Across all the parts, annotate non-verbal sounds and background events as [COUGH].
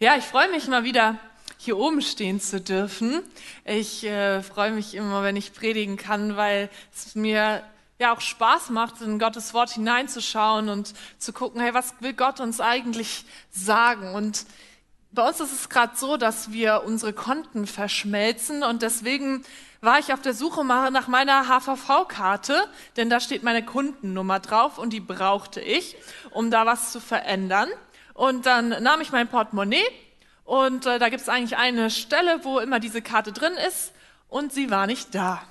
Ja, ich freue mich mal wieder hier oben stehen zu dürfen. Ich äh, freue mich immer, wenn ich predigen kann, weil es mir ja auch Spaß macht, in Gottes Wort hineinzuschauen und zu gucken, hey, was will Gott uns eigentlich sagen? Und bei uns ist es gerade so, dass wir unsere Konten verschmelzen und deswegen war ich auf der Suche nach meiner HVV-Karte, denn da steht meine Kundennummer drauf und die brauchte ich, um da was zu verändern. Und dann nahm ich mein Portemonnaie und äh, da gibt es eigentlich eine Stelle, wo immer diese Karte drin ist und sie war nicht da.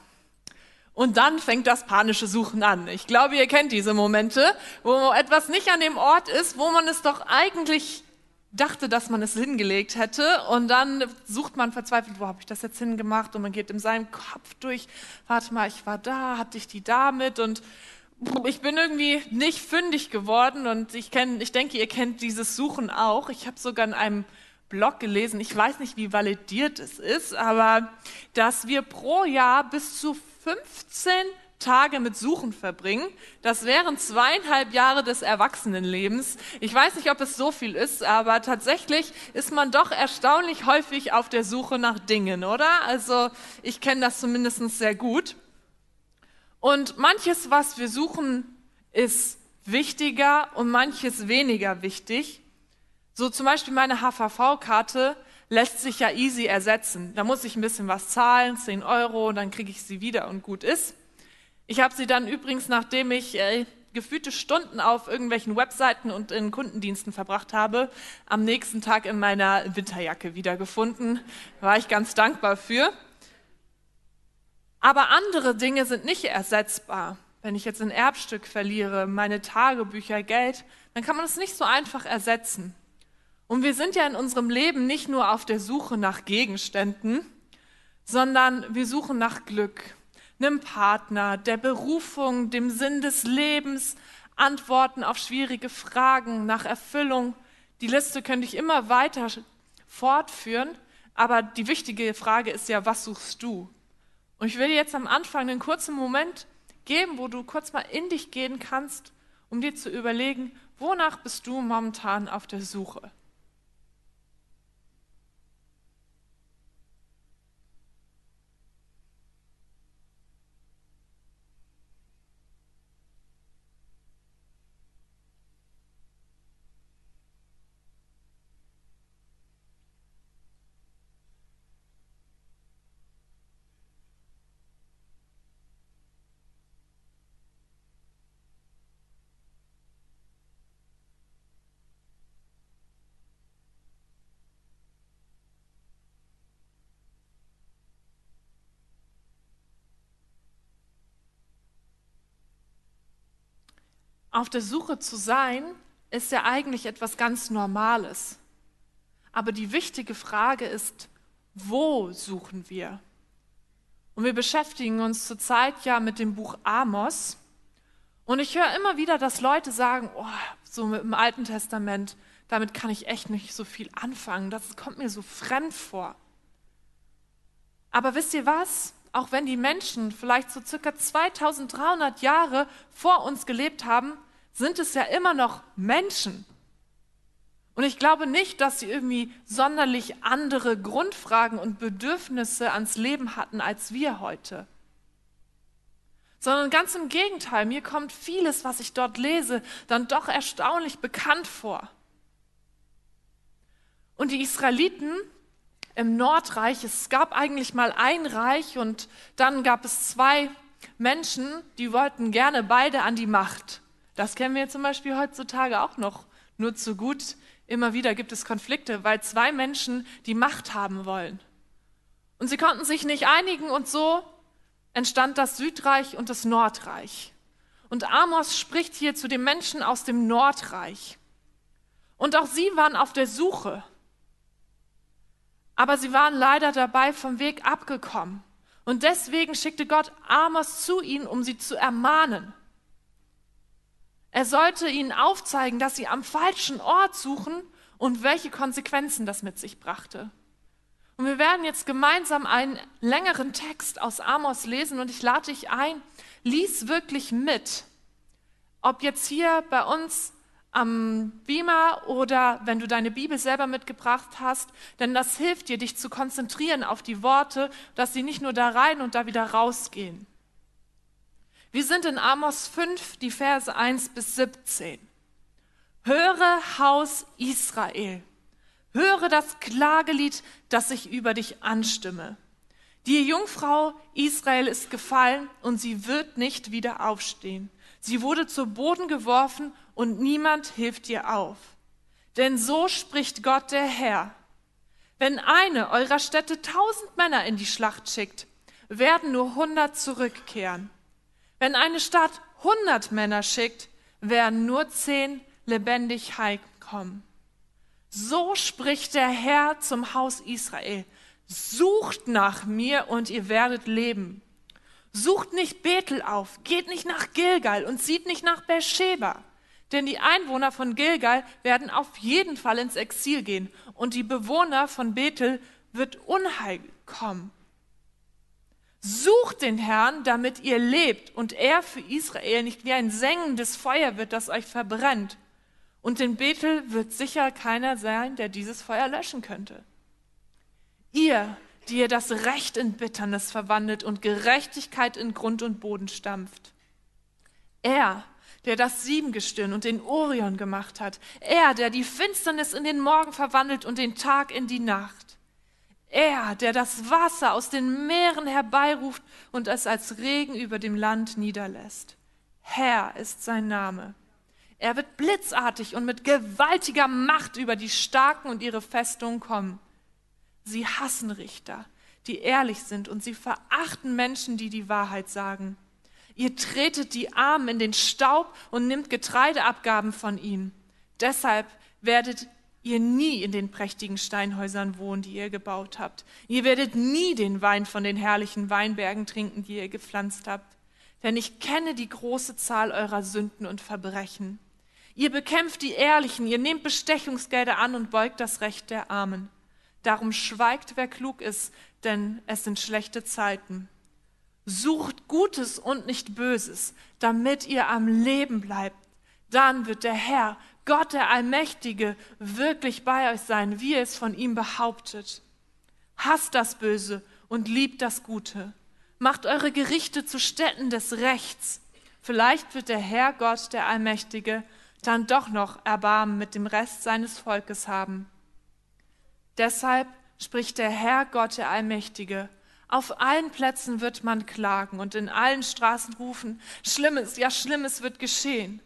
Und dann fängt das panische Suchen an. Ich glaube, ihr kennt diese Momente, wo etwas nicht an dem Ort ist, wo man es doch eigentlich dachte, dass man es hingelegt hätte. Und dann sucht man verzweifelt, wo habe ich das jetzt hingemacht? Und man geht in seinem Kopf durch, warte mal, ich war da, hatte ich die da mit? Und ich bin irgendwie nicht fündig geworden und ich, kenn, ich denke, ihr kennt dieses Suchen auch. Ich habe sogar in einem Blog gelesen, ich weiß nicht, wie validiert es ist, aber dass wir pro Jahr bis zu 15 Tage mit Suchen verbringen. Das wären zweieinhalb Jahre des Erwachsenenlebens. Ich weiß nicht, ob es so viel ist, aber tatsächlich ist man doch erstaunlich häufig auf der Suche nach Dingen, oder? Also ich kenne das zumindest sehr gut. Und manches, was wir suchen, ist wichtiger und manches weniger wichtig. So zum Beispiel meine HVV-Karte lässt sich ja easy ersetzen. Da muss ich ein bisschen was zahlen, 10 Euro, dann kriege ich sie wieder und gut ist. Ich habe sie dann übrigens, nachdem ich äh, gefühlte Stunden auf irgendwelchen Webseiten und in Kundendiensten verbracht habe, am nächsten Tag in meiner Winterjacke wiedergefunden. War ich ganz dankbar für. Aber andere Dinge sind nicht ersetzbar. Wenn ich jetzt ein Erbstück verliere, meine Tagebücher, Geld, dann kann man es nicht so einfach ersetzen. Und wir sind ja in unserem Leben nicht nur auf der Suche nach Gegenständen, sondern wir suchen nach Glück, einem Partner, der Berufung, dem Sinn des Lebens, Antworten auf schwierige Fragen, nach Erfüllung. Die Liste könnte ich immer weiter fortführen, aber die wichtige Frage ist ja, was suchst du? Und ich will dir jetzt am Anfang einen kurzen Moment geben, wo du kurz mal in dich gehen kannst, um dir zu überlegen, wonach bist du momentan auf der Suche? Auf der Suche zu sein, ist ja eigentlich etwas ganz Normales. Aber die wichtige Frage ist, wo suchen wir? Und wir beschäftigen uns zurzeit ja mit dem Buch Amos. Und ich höre immer wieder, dass Leute sagen, oh, so mit dem Alten Testament, damit kann ich echt nicht so viel anfangen. Das kommt mir so fremd vor. Aber wisst ihr was? Auch wenn die Menschen vielleicht so circa 2300 Jahre vor uns gelebt haben, sind es ja immer noch Menschen. Und ich glaube nicht, dass sie irgendwie sonderlich andere Grundfragen und Bedürfnisse ans Leben hatten als wir heute. Sondern ganz im Gegenteil, mir kommt vieles, was ich dort lese, dann doch erstaunlich bekannt vor. Und die Israeliten im Nordreich. Es gab eigentlich mal ein Reich und dann gab es zwei Menschen, die wollten gerne beide an die Macht. Das kennen wir zum Beispiel heutzutage auch noch nur zu gut. Immer wieder gibt es Konflikte, weil zwei Menschen die Macht haben wollen. Und sie konnten sich nicht einigen und so entstand das Südreich und das Nordreich. Und Amos spricht hier zu den Menschen aus dem Nordreich. Und auch sie waren auf der Suche. Aber sie waren leider dabei vom Weg abgekommen. Und deswegen schickte Gott Amos zu ihnen, um sie zu ermahnen. Er sollte ihnen aufzeigen, dass sie am falschen Ort suchen und welche Konsequenzen das mit sich brachte. Und wir werden jetzt gemeinsam einen längeren Text aus Amos lesen und ich lade dich ein, lies wirklich mit. Ob jetzt hier bei uns am Beamer oder wenn du deine Bibel selber mitgebracht hast, denn das hilft dir, dich zu konzentrieren auf die Worte, dass sie nicht nur da rein und da wieder rausgehen. Wir sind in Amos 5, die Verse 1 bis 17. Höre Haus Israel, höre das Klagelied, das ich über dich anstimme. Die Jungfrau Israel ist gefallen und sie wird nicht wieder aufstehen. Sie wurde zu Boden geworfen und niemand hilft ihr auf. Denn so spricht Gott der Herr. Wenn eine eurer Städte tausend Männer in die Schlacht schickt, werden nur hundert zurückkehren. Wenn eine Stadt hundert Männer schickt, werden nur zehn lebendig heimkommen. So spricht der Herr zum Haus Israel. Sucht nach mir und ihr werdet leben. Sucht nicht Bethel auf, geht nicht nach Gilgal und zieht nicht nach Beersheba. Denn die Einwohner von Gilgal werden auf jeden Fall ins Exil gehen und die Bewohner von Bethel wird Unheil kommen. Sucht den Herrn, damit ihr lebt und er für Israel nicht wie ein sengendes Feuer wird, das euch verbrennt. Und in Bethel wird sicher keiner sein, der dieses Feuer löschen könnte. Ihr, die ihr das Recht in Bitternis verwandelt und Gerechtigkeit in Grund und Boden stampft. Er, der das Siebengestirn und den Orion gemacht hat. Er, der die Finsternis in den Morgen verwandelt und den Tag in die Nacht. Er, der das Wasser aus den Meeren herbeiruft und es als Regen über dem Land niederlässt. Herr ist sein Name. Er wird blitzartig und mit gewaltiger Macht über die Starken und ihre Festungen kommen. Sie hassen Richter, die ehrlich sind, und sie verachten Menschen, die die Wahrheit sagen. Ihr tretet die Armen in den Staub und nimmt Getreideabgaben von ihnen. Deshalb werdet ihr nie in den prächtigen Steinhäusern wohnen, die ihr gebaut habt. Ihr werdet nie den Wein von den herrlichen Weinbergen trinken, die ihr gepflanzt habt. Denn ich kenne die große Zahl eurer Sünden und Verbrechen. Ihr bekämpft die Ehrlichen, ihr nehmt Bestechungsgelder an und beugt das Recht der Armen. Darum schweigt, wer klug ist, denn es sind schlechte Zeiten. Sucht Gutes und nicht Böses, damit ihr am Leben bleibt. Dann wird der Herr Gott der Allmächtige wirklich bei euch sein, wie es von ihm behauptet. Hasst das Böse und liebt das Gute. Macht eure Gerichte zu Städten des Rechts. Vielleicht wird der Herr Gott der Allmächtige dann doch noch Erbarmen mit dem Rest seines Volkes haben. Deshalb spricht der Herr Gott der Allmächtige, auf allen Plätzen wird man klagen und in allen Straßen rufen, Schlimmes, ja Schlimmes wird geschehen.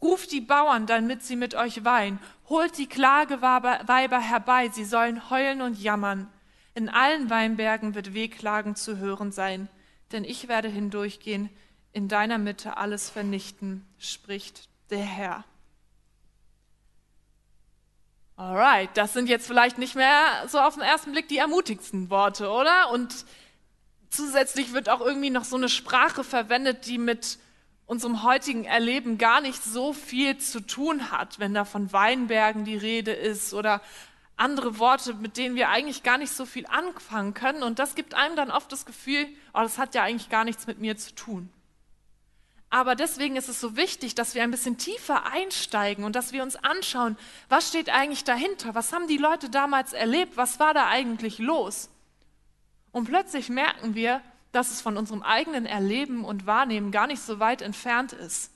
Ruft die Bauern, damit sie mit euch weinen. Holt die Klageweiber herbei, sie sollen heulen und jammern. In allen Weinbergen wird Wehklagen zu hören sein, denn ich werde hindurchgehen, in deiner Mitte alles vernichten, spricht der Herr. Alright, das sind jetzt vielleicht nicht mehr so auf den ersten Blick die ermutigsten Worte, oder? Und zusätzlich wird auch irgendwie noch so eine Sprache verwendet, die mit unserem heutigen Erleben gar nicht so viel zu tun hat, wenn da von Weinbergen die Rede ist oder andere Worte, mit denen wir eigentlich gar nicht so viel anfangen können. Und das gibt einem dann oft das Gefühl, oh, das hat ja eigentlich gar nichts mit mir zu tun. Aber deswegen ist es so wichtig, dass wir ein bisschen tiefer einsteigen und dass wir uns anschauen, was steht eigentlich dahinter? Was haben die Leute damals erlebt? Was war da eigentlich los? Und plötzlich merken wir, dass es von unserem eigenen Erleben und Wahrnehmen gar nicht so weit entfernt ist.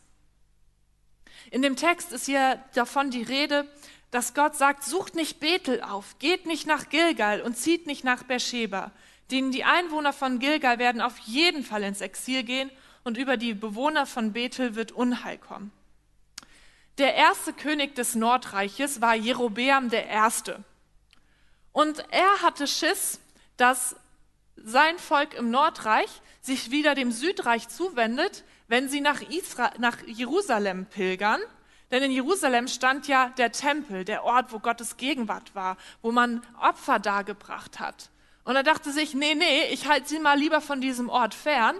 In dem Text ist hier davon die Rede, dass Gott sagt, sucht nicht Bethel auf, geht nicht nach Gilgal und zieht nicht nach Beersheba. Denn die Einwohner von Gilgal werden auf jeden Fall ins Exil gehen und über die Bewohner von Bethel wird Unheil kommen. Der erste König des Nordreiches war Jerobeam der Erste. Und er hatte Schiss, dass sein Volk im Nordreich sich wieder dem Südreich zuwendet, wenn sie nach, Isra nach Jerusalem pilgern. Denn in Jerusalem stand ja der Tempel, der Ort, wo Gottes Gegenwart war, wo man Opfer dargebracht hat. Und er dachte sich, nee, nee, ich halte sie mal lieber von diesem Ort fern.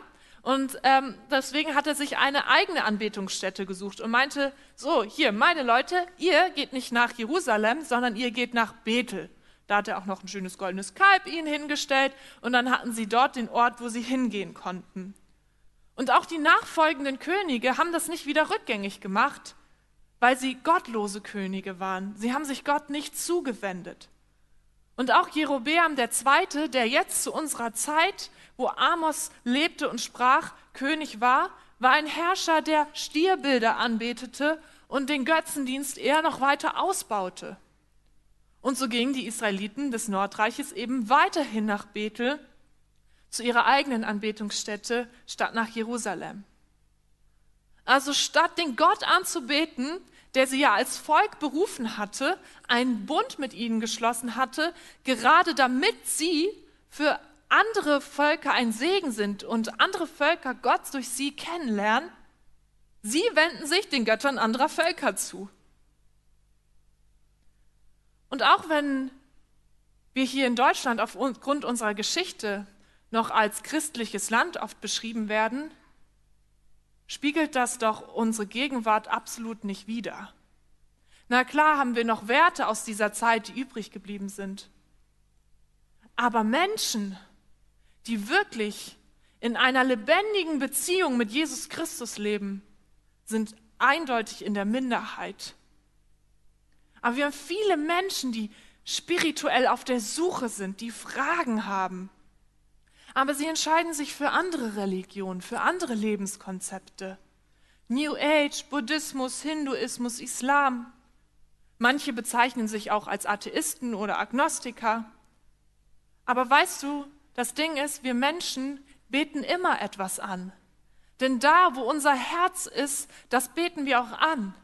Und ähm, deswegen hat er sich eine eigene Anbetungsstätte gesucht und meinte, so, hier, meine Leute, ihr geht nicht nach Jerusalem, sondern ihr geht nach Bethel. Da hat er auch noch ein schönes goldenes Kalb ihnen hingestellt und dann hatten sie dort den Ort, wo sie hingehen konnten. Und auch die nachfolgenden Könige haben das nicht wieder rückgängig gemacht, weil sie gottlose Könige waren. Sie haben sich Gott nicht zugewendet. Und auch Jerobeam Zweite, der jetzt zu unserer Zeit, wo Amos lebte und sprach, König war, war ein Herrscher, der Stierbilder anbetete und den Götzendienst eher noch weiter ausbaute. Und so gingen die Israeliten des Nordreiches eben weiterhin nach Bethel zu ihrer eigenen Anbetungsstätte statt nach Jerusalem. Also statt den Gott anzubeten, der sie ja als Volk berufen hatte, einen Bund mit ihnen geschlossen hatte, gerade damit sie für andere Völker ein Segen sind und andere Völker Gott durch sie kennenlernen, sie wenden sich den Göttern anderer Völker zu. Und auch wenn wir hier in Deutschland aufgrund unserer Geschichte noch als christliches Land oft beschrieben werden, spiegelt das doch unsere Gegenwart absolut nicht wider. Na klar haben wir noch Werte aus dieser Zeit, die übrig geblieben sind. Aber Menschen, die wirklich in einer lebendigen Beziehung mit Jesus Christus leben, sind eindeutig in der Minderheit. Aber wir haben viele Menschen, die spirituell auf der Suche sind, die Fragen haben. Aber sie entscheiden sich für andere Religionen, für andere Lebenskonzepte. New Age, Buddhismus, Hinduismus, Islam. Manche bezeichnen sich auch als Atheisten oder Agnostiker. Aber weißt du, das Ding ist, wir Menschen beten immer etwas an. Denn da, wo unser Herz ist, das beten wir auch an.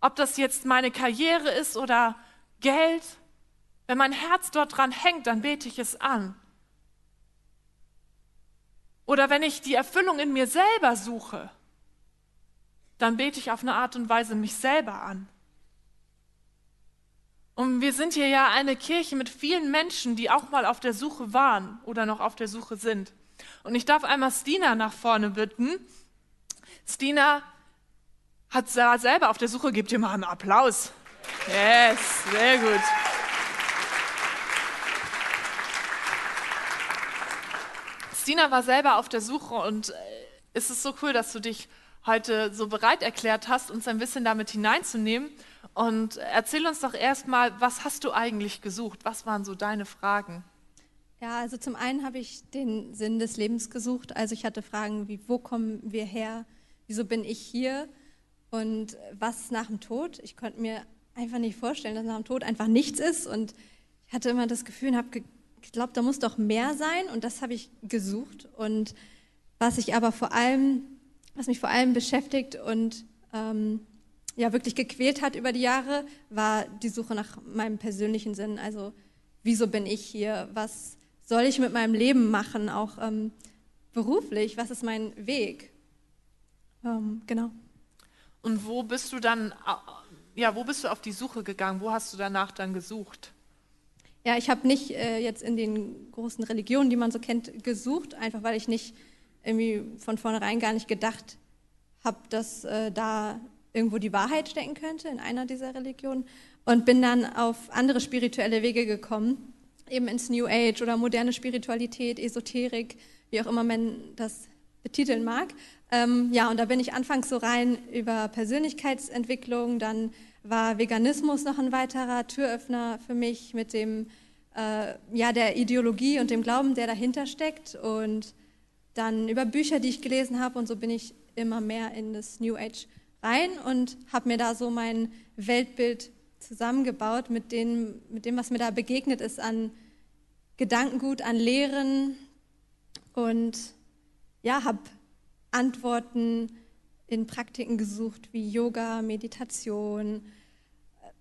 Ob das jetzt meine Karriere ist oder Geld, wenn mein Herz dort dran hängt, dann bete ich es an. Oder wenn ich die Erfüllung in mir selber suche, dann bete ich auf eine Art und Weise mich selber an. Und wir sind hier ja eine Kirche mit vielen Menschen, die auch mal auf der Suche waren oder noch auf der Suche sind. Und ich darf einmal Stina nach vorne bitten. Stina hat selber auf der Suche, gebt ihr mal einen Applaus. Yes, sehr gut. Stina war selber auf der Suche und äh, es ist so cool, dass du dich heute so bereit erklärt hast, uns ein bisschen damit hineinzunehmen. Und erzähl uns doch erstmal, was hast du eigentlich gesucht? Was waren so deine Fragen? Ja, also zum einen habe ich den Sinn des Lebens gesucht. Also ich hatte Fragen wie, wo kommen wir her? Wieso bin ich hier? Und was nach dem Tod? Ich konnte mir einfach nicht vorstellen, dass nach dem Tod einfach nichts ist. Und ich hatte immer das Gefühl und habe geglaubt, da muss doch mehr sein. Und das habe ich gesucht. Und was ich aber vor allem, was mich vor allem beschäftigt und ähm, ja wirklich gequält hat über die Jahre, war die Suche nach meinem persönlichen Sinn. Also wieso bin ich hier? Was soll ich mit meinem Leben machen? Auch ähm, beruflich, was ist mein Weg? Ähm, genau. Und wo bist du dann, ja, wo bist du auf die Suche gegangen? Wo hast du danach dann gesucht? Ja, ich habe nicht äh, jetzt in den großen Religionen, die man so kennt, gesucht, einfach weil ich nicht irgendwie von vornherein gar nicht gedacht habe, dass äh, da irgendwo die Wahrheit stecken könnte in einer dieser Religionen. Und bin dann auf andere spirituelle Wege gekommen, eben ins New Age oder moderne Spiritualität, Esoterik, wie auch immer man das betiteln mag. Ähm, ja, und da bin ich anfangs so rein über Persönlichkeitsentwicklung, dann war Veganismus noch ein weiterer Türöffner für mich mit dem, äh, ja, der Ideologie und dem Glauben, der dahinter steckt. Und dann über Bücher, die ich gelesen habe und so bin ich immer mehr in das New Age rein und habe mir da so mein Weltbild zusammengebaut mit dem, mit dem, was mir da begegnet ist an Gedankengut, an Lehren und ja, habe Antworten in Praktiken gesucht wie Yoga, Meditation,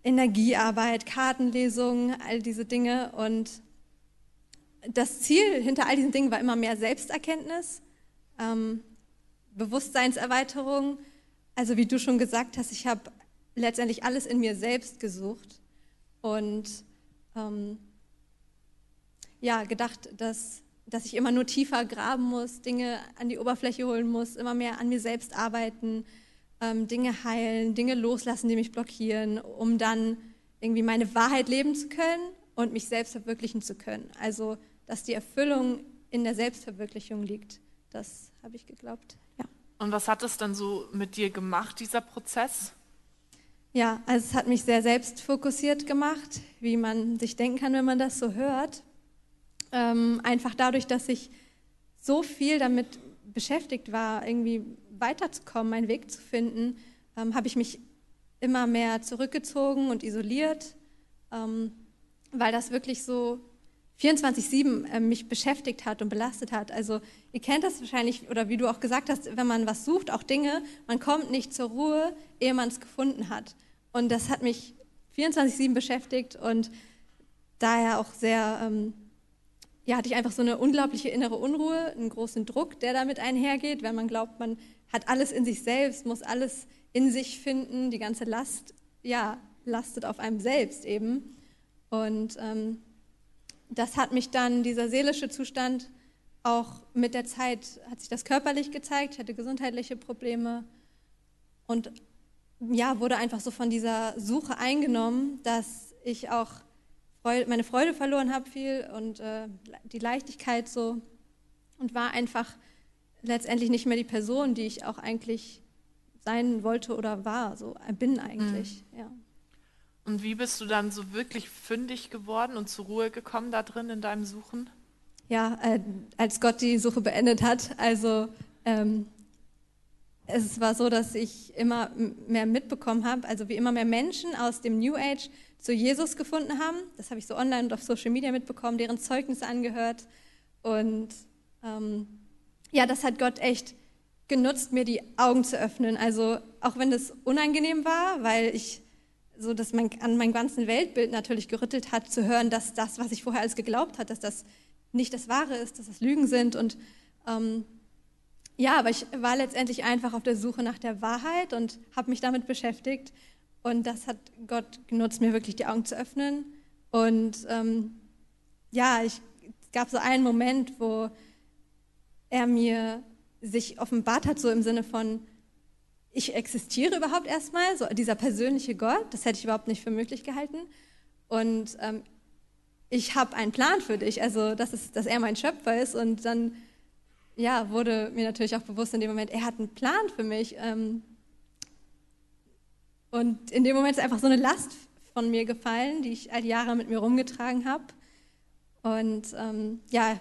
Energiearbeit, Kartenlesung, all diese Dinge. Und das Ziel hinter all diesen Dingen war immer mehr Selbsterkenntnis, ähm, Bewusstseinserweiterung, also wie du schon gesagt hast, ich habe letztendlich alles in mir selbst gesucht und ähm, ja, gedacht, dass, dass ich immer nur tiefer graben muss, Dinge an die Oberfläche holen muss, immer mehr an mir selbst arbeiten, ähm, Dinge heilen, Dinge loslassen, die mich blockieren, um dann irgendwie meine Wahrheit leben zu können und mich selbst verwirklichen zu können. Also, dass die Erfüllung in der Selbstverwirklichung liegt. Das habe ich geglaubt. Und was hat es dann so mit dir gemacht, dieser Prozess? Ja, also es hat mich sehr selbstfokussiert gemacht, wie man sich denken kann, wenn man das so hört. Ähm, einfach dadurch, dass ich so viel damit beschäftigt war, irgendwie weiterzukommen, meinen Weg zu finden, ähm, habe ich mich immer mehr zurückgezogen und isoliert, ähm, weil das wirklich so 24-7 äh, mich beschäftigt hat und belastet hat. Also ihr kennt das wahrscheinlich, oder wie du auch gesagt hast, wenn man was sucht, auch Dinge, man kommt nicht zur Ruhe, ehe man es gefunden hat. Und das hat mich 24-7 beschäftigt und daher auch sehr, ähm, ja, hatte ich einfach so eine unglaubliche innere Unruhe, einen großen Druck, der damit einhergeht, wenn man glaubt, man hat alles in sich selbst, muss alles in sich finden, die ganze Last, ja, lastet auf einem selbst eben. Und ähm, das hat mich dann, dieser seelische Zustand, auch mit der Zeit hat sich das körperlich gezeigt. Ich hatte gesundheitliche Probleme und ja, wurde einfach so von dieser Suche eingenommen, dass ich auch Freude, meine Freude verloren habe viel und äh, die Leichtigkeit so und war einfach letztendlich nicht mehr die Person, die ich auch eigentlich sein wollte oder war, so äh, bin eigentlich, mhm. ja. Und wie bist du dann so wirklich fündig geworden und zur Ruhe gekommen da drin in deinem Suchen? Ja, äh, als Gott die Suche beendet hat, also ähm, es war so, dass ich immer mehr mitbekommen habe, also wie immer mehr Menschen aus dem New Age zu Jesus gefunden haben. Das habe ich so online und auf Social Media mitbekommen, deren Zeugnisse angehört. Und ähm, ja, das hat Gott echt genutzt, mir die Augen zu öffnen. Also auch wenn das unangenehm war, weil ich so dass mein, an meinem ganzen Weltbild natürlich gerüttelt hat, zu hören, dass das, was ich vorher alles geglaubt hat, dass das nicht das Wahre ist, dass das Lügen sind und ähm, ja, aber ich war letztendlich einfach auf der Suche nach der Wahrheit und habe mich damit beschäftigt. Und das hat Gott genutzt, mir wirklich die Augen zu öffnen. Und ähm, ja, ich, es gab so einen Moment, wo er mir sich offenbart hat, so im Sinne von, ich existiere überhaupt erstmal, so dieser persönliche Gott, das hätte ich überhaupt nicht für möglich gehalten. Und ähm, ich habe einen Plan für dich, also das ist, dass er mein Schöpfer ist. Und dann ja, wurde mir natürlich auch bewusst in dem Moment, er hat einen Plan für mich. Ähm, und in dem Moment ist einfach so eine Last von mir gefallen, die ich all die Jahre mit mir rumgetragen habe. Und ähm, ja,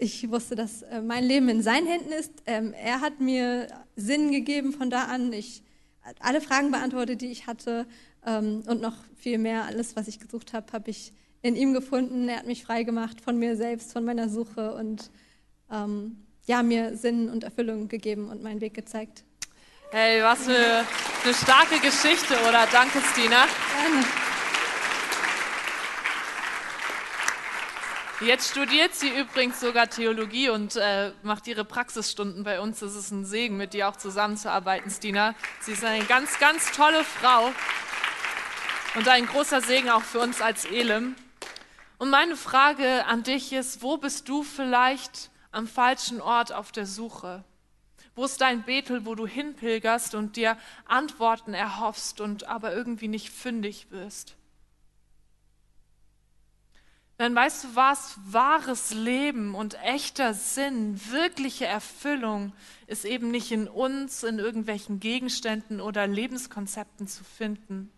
ich wusste, dass äh, mein Leben in seinen Händen ist. Ähm, er hat mir Sinn gegeben von da an. Ich alle Fragen beantwortet, die ich hatte ähm, und noch viel mehr. Alles, was ich gesucht habe, habe ich in ihm gefunden. Er hat mich frei gemacht von mir selbst, von meiner Suche und ähm, ja, mir Sinn und Erfüllung gegeben und meinen Weg gezeigt. Hey, was für eine starke Geschichte, oder? Danke, Stina. Gerne. Jetzt studiert sie übrigens sogar Theologie und äh, macht ihre Praxisstunden bei uns. Es ist ein Segen, mit dir auch zusammenzuarbeiten, Stina. Sie ist eine ganz, ganz tolle Frau und ein großer Segen auch für uns als Elim. Und meine Frage an dich ist, wo bist du vielleicht am falschen Ort auf der Suche? Wo ist dein Betel, wo du hinpilgerst und dir Antworten erhoffst und aber irgendwie nicht fündig wirst? Denn weißt du was, wahres Leben und echter Sinn, wirkliche Erfüllung ist eben nicht in uns, in irgendwelchen Gegenständen oder Lebenskonzepten zu finden.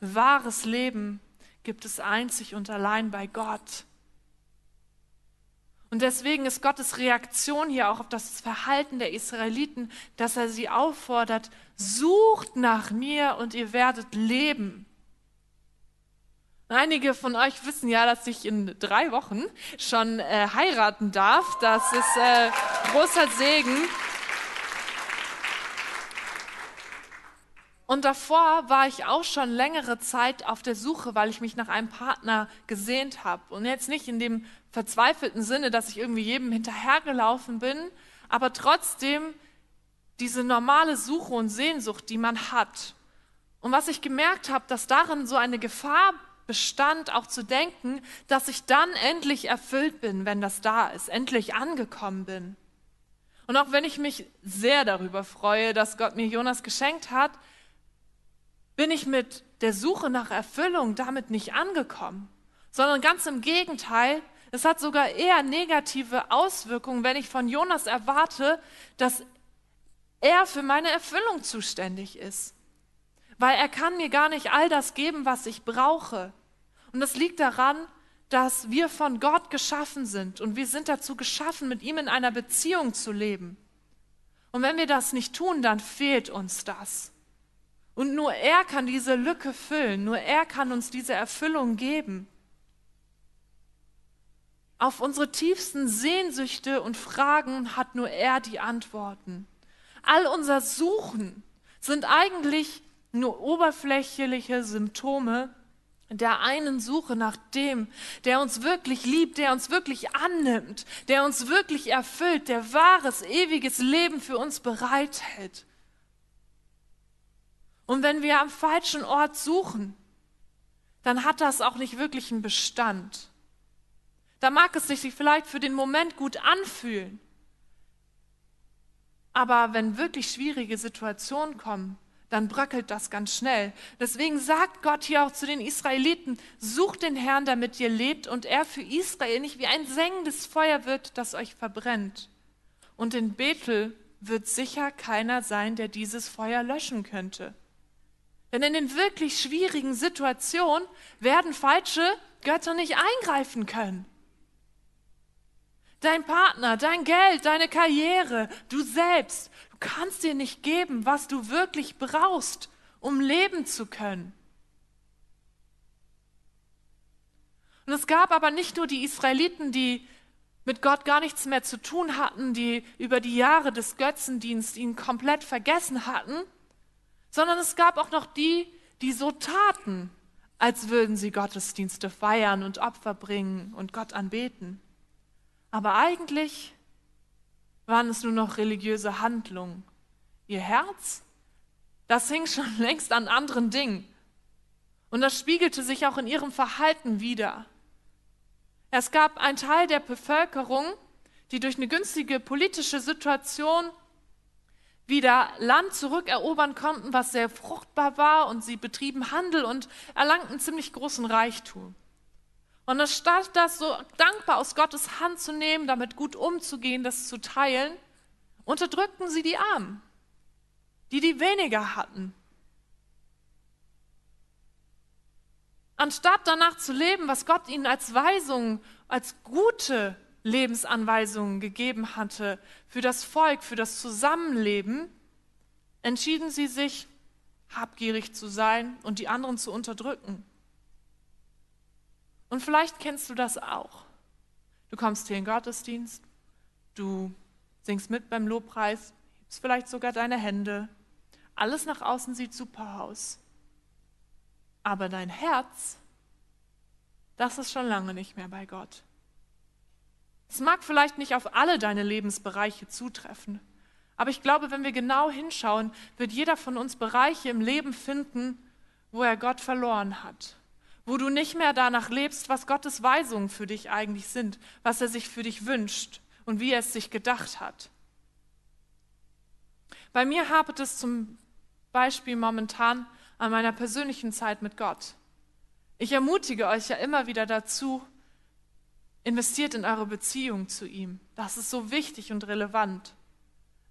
Wahres Leben gibt es einzig und allein bei Gott. Und deswegen ist Gottes Reaktion hier auch auf das Verhalten der Israeliten, dass er sie auffordert, sucht nach mir und ihr werdet leben. Einige von euch wissen ja, dass ich in drei Wochen schon äh, heiraten darf. Das ist äh, großer Segen. Und davor war ich auch schon längere Zeit auf der Suche, weil ich mich nach einem Partner gesehnt habe. Und jetzt nicht in dem verzweifelten Sinne, dass ich irgendwie jedem hinterhergelaufen bin, aber trotzdem diese normale Suche und Sehnsucht, die man hat. Und was ich gemerkt habe, dass darin so eine Gefahr bestand, auch zu denken, dass ich dann endlich erfüllt bin, wenn das da ist, endlich angekommen bin. Und auch wenn ich mich sehr darüber freue, dass Gott mir Jonas geschenkt hat, bin ich mit der Suche nach Erfüllung damit nicht angekommen, sondern ganz im Gegenteil, es hat sogar eher negative Auswirkungen, wenn ich von Jonas erwarte, dass er für meine Erfüllung zuständig ist. weil er kann mir gar nicht all das geben, was ich brauche. Und das liegt daran, dass wir von Gott geschaffen sind und wir sind dazu geschaffen, mit ihm in einer Beziehung zu leben. Und wenn wir das nicht tun, dann fehlt uns das. Und nur er kann diese Lücke füllen, nur er kann uns diese Erfüllung geben. Auf unsere tiefsten Sehnsüchte und Fragen hat nur er die Antworten. All unser Suchen sind eigentlich nur oberflächliche Symptome der einen Suche nach dem, der uns wirklich liebt, der uns wirklich annimmt, der uns wirklich erfüllt, der wahres, ewiges Leben für uns bereithält. Und wenn wir am falschen Ort suchen, dann hat das auch nicht wirklich einen Bestand. Da mag es sich vielleicht für den Moment gut anfühlen. Aber wenn wirklich schwierige Situationen kommen, dann bröckelt das ganz schnell. Deswegen sagt Gott hier auch zu den Israeliten, sucht den Herrn, damit ihr lebt und er für Israel nicht wie ein sengendes Feuer wird, das euch verbrennt. Und in Bethel wird sicher keiner sein, der dieses Feuer löschen könnte. Denn in den wirklich schwierigen Situationen werden falsche Götter nicht eingreifen können. Dein Partner, dein Geld, deine Karriere, du selbst, du kannst dir nicht geben, was du wirklich brauchst, um leben zu können. Und es gab aber nicht nur die Israeliten, die mit Gott gar nichts mehr zu tun hatten, die über die Jahre des Götzendienstes ihn komplett vergessen hatten, sondern es gab auch noch die, die so taten, als würden sie Gottesdienste feiern und Opfer bringen und Gott anbeten. Aber eigentlich waren es nur noch religiöse Handlungen. Ihr Herz, das hing schon [LAUGHS] längst an anderen Dingen. Und das spiegelte sich auch in ihrem Verhalten wider. Es gab einen Teil der Bevölkerung, die durch eine günstige politische Situation wieder Land zurückerobern konnten, was sehr fruchtbar war, und sie betrieben Handel und erlangten ziemlich großen Reichtum. Und anstatt das so dankbar aus Gottes Hand zu nehmen, damit gut umzugehen, das zu teilen, unterdrückten sie die Armen, die die weniger hatten. Anstatt danach zu leben, was Gott ihnen als Weisung, als gute Lebensanweisungen gegeben hatte für das Volk, für das Zusammenleben, entschieden sie sich, habgierig zu sein und die anderen zu unterdrücken. Und vielleicht kennst du das auch. Du kommst hier in den Gottesdienst, du singst mit beim Lobpreis, hebst vielleicht sogar deine Hände. Alles nach außen sieht super aus. Aber dein Herz, das ist schon lange nicht mehr bei Gott. Es mag vielleicht nicht auf alle deine Lebensbereiche zutreffen, aber ich glaube, wenn wir genau hinschauen, wird jeder von uns Bereiche im Leben finden, wo er Gott verloren hat, wo du nicht mehr danach lebst, was Gottes Weisungen für dich eigentlich sind, was er sich für dich wünscht und wie er es sich gedacht hat. Bei mir hapert es zum Beispiel momentan an meiner persönlichen Zeit mit Gott. Ich ermutige euch ja immer wieder dazu, Investiert in eure Beziehung zu ihm. Das ist so wichtig und relevant.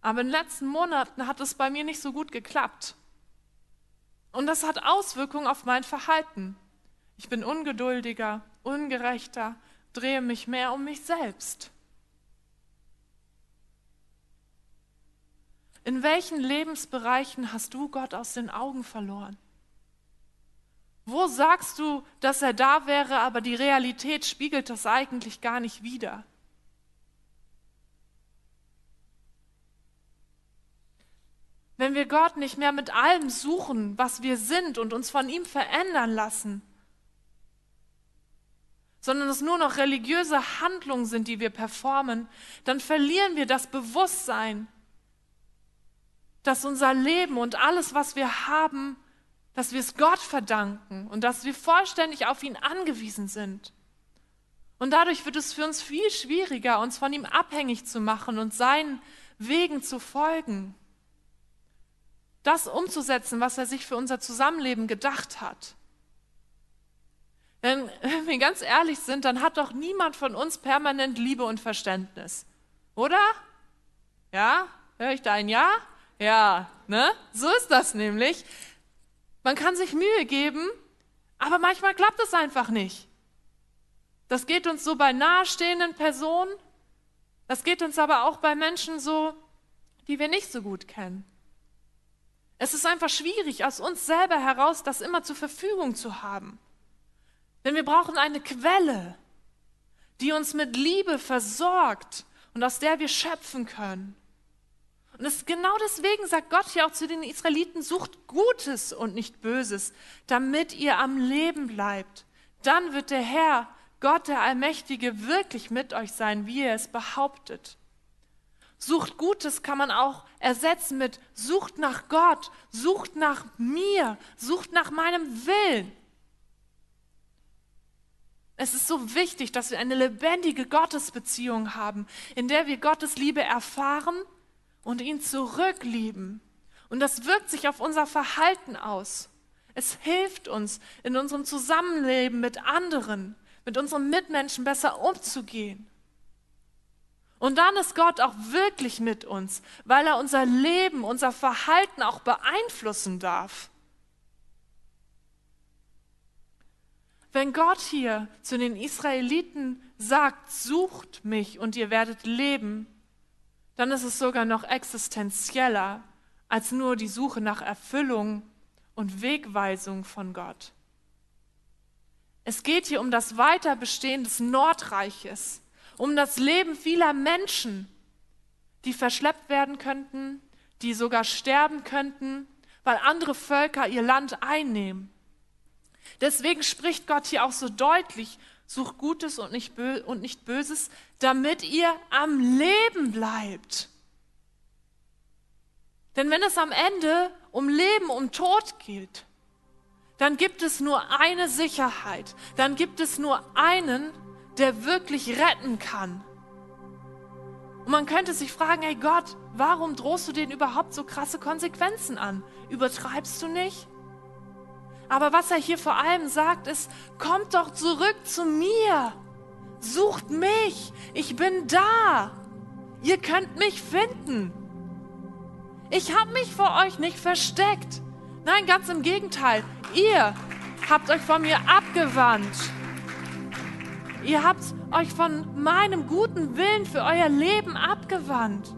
Aber in den letzten Monaten hat es bei mir nicht so gut geklappt. Und das hat Auswirkungen auf mein Verhalten. Ich bin ungeduldiger, ungerechter, drehe mich mehr um mich selbst. In welchen Lebensbereichen hast du Gott aus den Augen verloren? Wo sagst du, dass er da wäre, aber die Realität spiegelt das eigentlich gar nicht wider? Wenn wir Gott nicht mehr mit allem suchen, was wir sind und uns von ihm verändern lassen, sondern es nur noch religiöse Handlungen sind, die wir performen, dann verlieren wir das Bewusstsein, dass unser Leben und alles, was wir haben, dass wir es Gott verdanken und dass wir vollständig auf ihn angewiesen sind. Und dadurch wird es für uns viel schwieriger, uns von ihm abhängig zu machen und seinen Wegen zu folgen. Das umzusetzen, was er sich für unser Zusammenleben gedacht hat. Wenn wir ganz ehrlich sind, dann hat doch niemand von uns permanent Liebe und Verständnis. Oder? Ja? Höre ich da ein Ja? Ja, ne? So ist das nämlich. Man kann sich Mühe geben, aber manchmal klappt es einfach nicht. Das geht uns so bei nahestehenden Personen, das geht uns aber auch bei Menschen so, die wir nicht so gut kennen. Es ist einfach schwierig, aus uns selber heraus das immer zur Verfügung zu haben. Denn wir brauchen eine Quelle, die uns mit Liebe versorgt und aus der wir schöpfen können. Und es genau deswegen sagt Gott hier auch zu den Israeliten, sucht Gutes und nicht Böses, damit ihr am Leben bleibt. Dann wird der Herr, Gott der Allmächtige, wirklich mit euch sein, wie er es behauptet. Sucht Gutes kann man auch ersetzen mit sucht nach Gott, sucht nach mir, sucht nach meinem Willen. Es ist so wichtig, dass wir eine lebendige Gottesbeziehung haben, in der wir Gottes Liebe erfahren und ihn zurücklieben. Und das wirkt sich auf unser Verhalten aus. Es hilft uns, in unserem Zusammenleben mit anderen, mit unseren Mitmenschen besser umzugehen. Und dann ist Gott auch wirklich mit uns, weil er unser Leben, unser Verhalten auch beeinflussen darf. Wenn Gott hier zu den Israeliten sagt, sucht mich und ihr werdet leben, dann ist es sogar noch existenzieller als nur die Suche nach Erfüllung und Wegweisung von Gott. Es geht hier um das Weiterbestehen des Nordreiches, um das Leben vieler Menschen, die verschleppt werden könnten, die sogar sterben könnten, weil andere Völker ihr Land einnehmen. Deswegen spricht Gott hier auch so deutlich sucht Gutes und nicht, und nicht Böses, damit ihr am Leben bleibt. Denn wenn es am Ende um Leben, um Tod geht, dann gibt es nur eine Sicherheit, dann gibt es nur einen, der wirklich retten kann. Und man könnte sich fragen, hey Gott, warum drohst du denen überhaupt so krasse Konsequenzen an? Übertreibst du nicht? Aber was er hier vor allem sagt, ist, kommt doch zurück zu mir. Sucht mich. Ich bin da. Ihr könnt mich finden. Ich habe mich vor euch nicht versteckt. Nein, ganz im Gegenteil. Ihr habt euch von mir abgewandt. Ihr habt euch von meinem guten Willen für euer Leben abgewandt.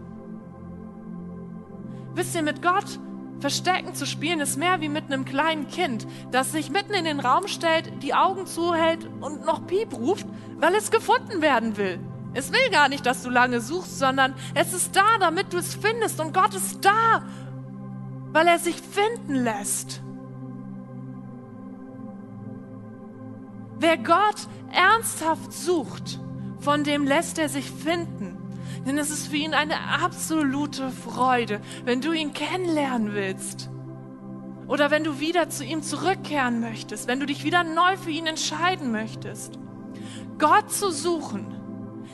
Wisst ihr, mit Gott Verstecken zu spielen ist mehr wie mit einem kleinen Kind, das sich mitten in den Raum stellt, die Augen zuhält und noch Piep ruft, weil es gefunden werden will. Es will gar nicht, dass du lange suchst, sondern es ist da, damit du es findest. Und Gott ist da, weil er sich finden lässt. Wer Gott ernsthaft sucht, von dem lässt er sich finden. Denn es ist für ihn eine absolute Freude, wenn du ihn kennenlernen willst. Oder wenn du wieder zu ihm zurückkehren möchtest, wenn du dich wieder neu für ihn entscheiden möchtest. Gott zu suchen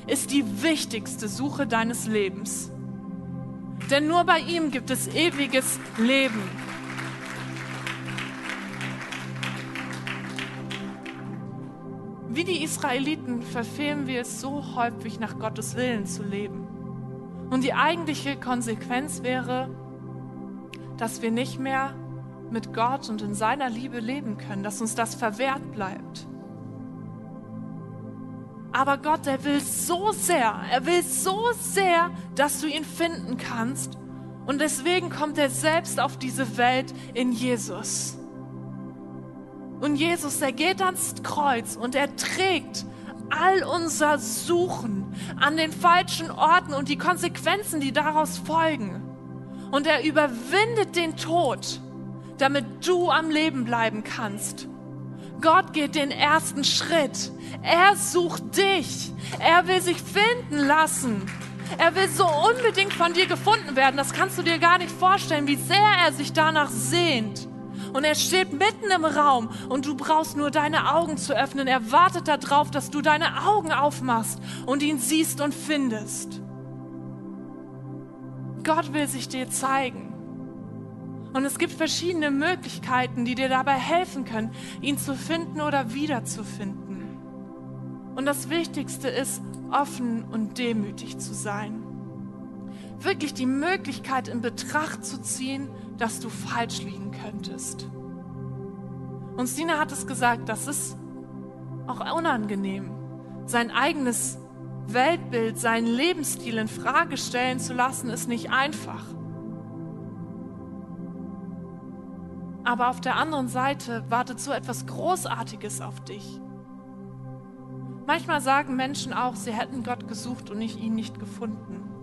ist die wichtigste Suche deines Lebens. Denn nur bei ihm gibt es ewiges Leben. Wie die Israeliten verfehlen wir es so häufig, nach Gottes Willen zu leben. Und die eigentliche Konsequenz wäre, dass wir nicht mehr mit Gott und in seiner Liebe leben können, dass uns das verwehrt bleibt. Aber Gott, er will so sehr, er will so sehr, dass du ihn finden kannst. Und deswegen kommt er selbst auf diese Welt in Jesus. Und Jesus, der geht ans Kreuz und er trägt all unser Suchen an den falschen Orten und die Konsequenzen, die daraus folgen. Und er überwindet den Tod, damit du am Leben bleiben kannst. Gott geht den ersten Schritt. Er sucht dich. Er will sich finden lassen. Er will so unbedingt von dir gefunden werden. Das kannst du dir gar nicht vorstellen, wie sehr er sich danach sehnt. Und er steht mitten im Raum und du brauchst nur deine Augen zu öffnen. Er wartet darauf, dass du deine Augen aufmachst und ihn siehst und findest. Gott will sich dir zeigen. Und es gibt verschiedene Möglichkeiten, die dir dabei helfen können, ihn zu finden oder wiederzufinden. Und das Wichtigste ist, offen und demütig zu sein. Wirklich die Möglichkeit in Betracht zu ziehen, dass du falsch liegen könntest. Und Sina hat es gesagt, das ist auch unangenehm, sein eigenes Weltbild, seinen Lebensstil in Frage stellen zu lassen, ist nicht einfach. Aber auf der anderen Seite wartet so etwas Großartiges auf dich. Manchmal sagen Menschen auch, sie hätten Gott gesucht und ich ihn nicht gefunden.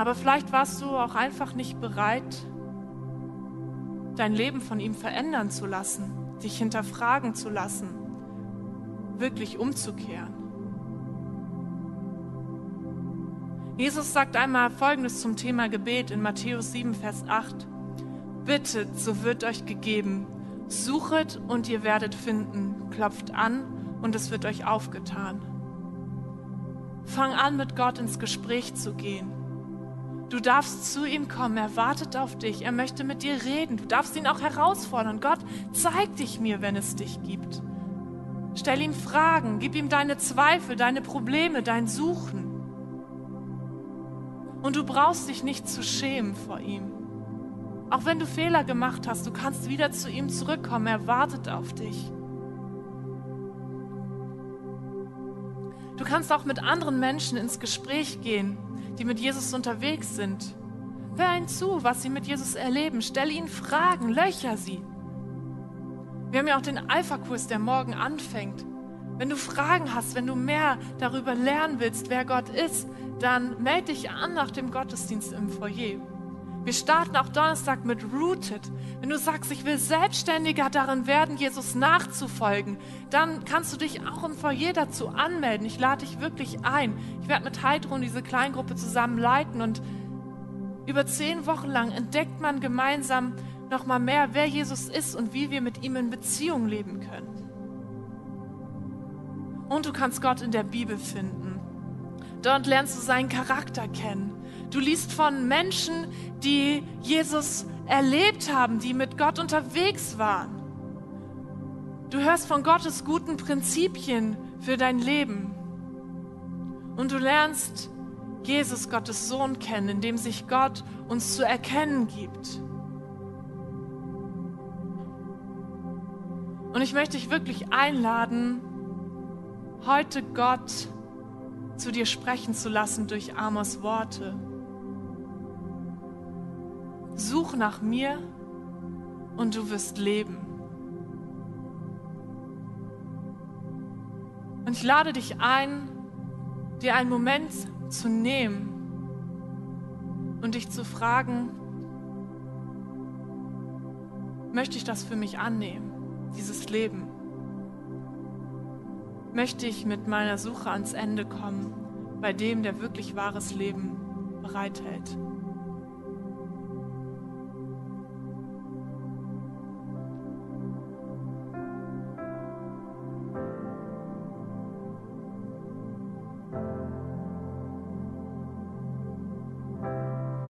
Aber vielleicht warst du auch einfach nicht bereit, dein Leben von ihm verändern zu lassen, dich hinterfragen zu lassen, wirklich umzukehren. Jesus sagt einmal Folgendes zum Thema Gebet in Matthäus 7, Vers 8. Bittet, so wird euch gegeben. Suchet und ihr werdet finden. Klopft an und es wird euch aufgetan. Fang an, mit Gott ins Gespräch zu gehen. Du darfst zu ihm kommen, er wartet auf dich, er möchte mit dir reden. Du darfst ihn auch herausfordern. Gott, zeig dich mir, wenn es dich gibt. Stell ihm Fragen, gib ihm deine Zweifel, deine Probleme, dein Suchen. Und du brauchst dich nicht zu schämen vor ihm. Auch wenn du Fehler gemacht hast, du kannst wieder zu ihm zurückkommen. Er wartet auf dich. Du kannst auch mit anderen Menschen ins Gespräch gehen die mit Jesus unterwegs sind. Hör ihnen zu, was sie mit Jesus erleben. Stell ihnen Fragen, löcher sie. Wir haben ja auch den Alpha-Kurs, der morgen anfängt. Wenn du Fragen hast, wenn du mehr darüber lernen willst, wer Gott ist, dann melde dich an nach dem Gottesdienst im Foyer. Wir starten auch Donnerstag mit Rooted. Wenn du sagst, ich will selbstständiger darin werden, Jesus nachzufolgen, dann kannst du dich auch im Foyer dazu anmelden. Ich lade dich wirklich ein. Ich werde mit Heidrun diese Kleingruppe zusammen leiten und über zehn Wochen lang entdeckt man gemeinsam nochmal mehr, wer Jesus ist und wie wir mit ihm in Beziehung leben können. Und du kannst Gott in der Bibel finden. Dort lernst du seinen Charakter kennen. Du liest von Menschen, die Jesus erlebt haben, die mit Gott unterwegs waren. Du hörst von Gottes guten Prinzipien für dein Leben. Und du lernst Jesus, Gottes Sohn, kennen, in dem sich Gott uns zu erkennen gibt. Und ich möchte dich wirklich einladen, heute Gott zu dir sprechen zu lassen durch Amos Worte. Such nach mir und du wirst leben. Und ich lade dich ein, dir einen Moment zu nehmen und dich zu fragen, möchte ich das für mich annehmen, dieses Leben? Möchte ich mit meiner Suche ans Ende kommen, bei dem, der wirklich wahres Leben bereithält?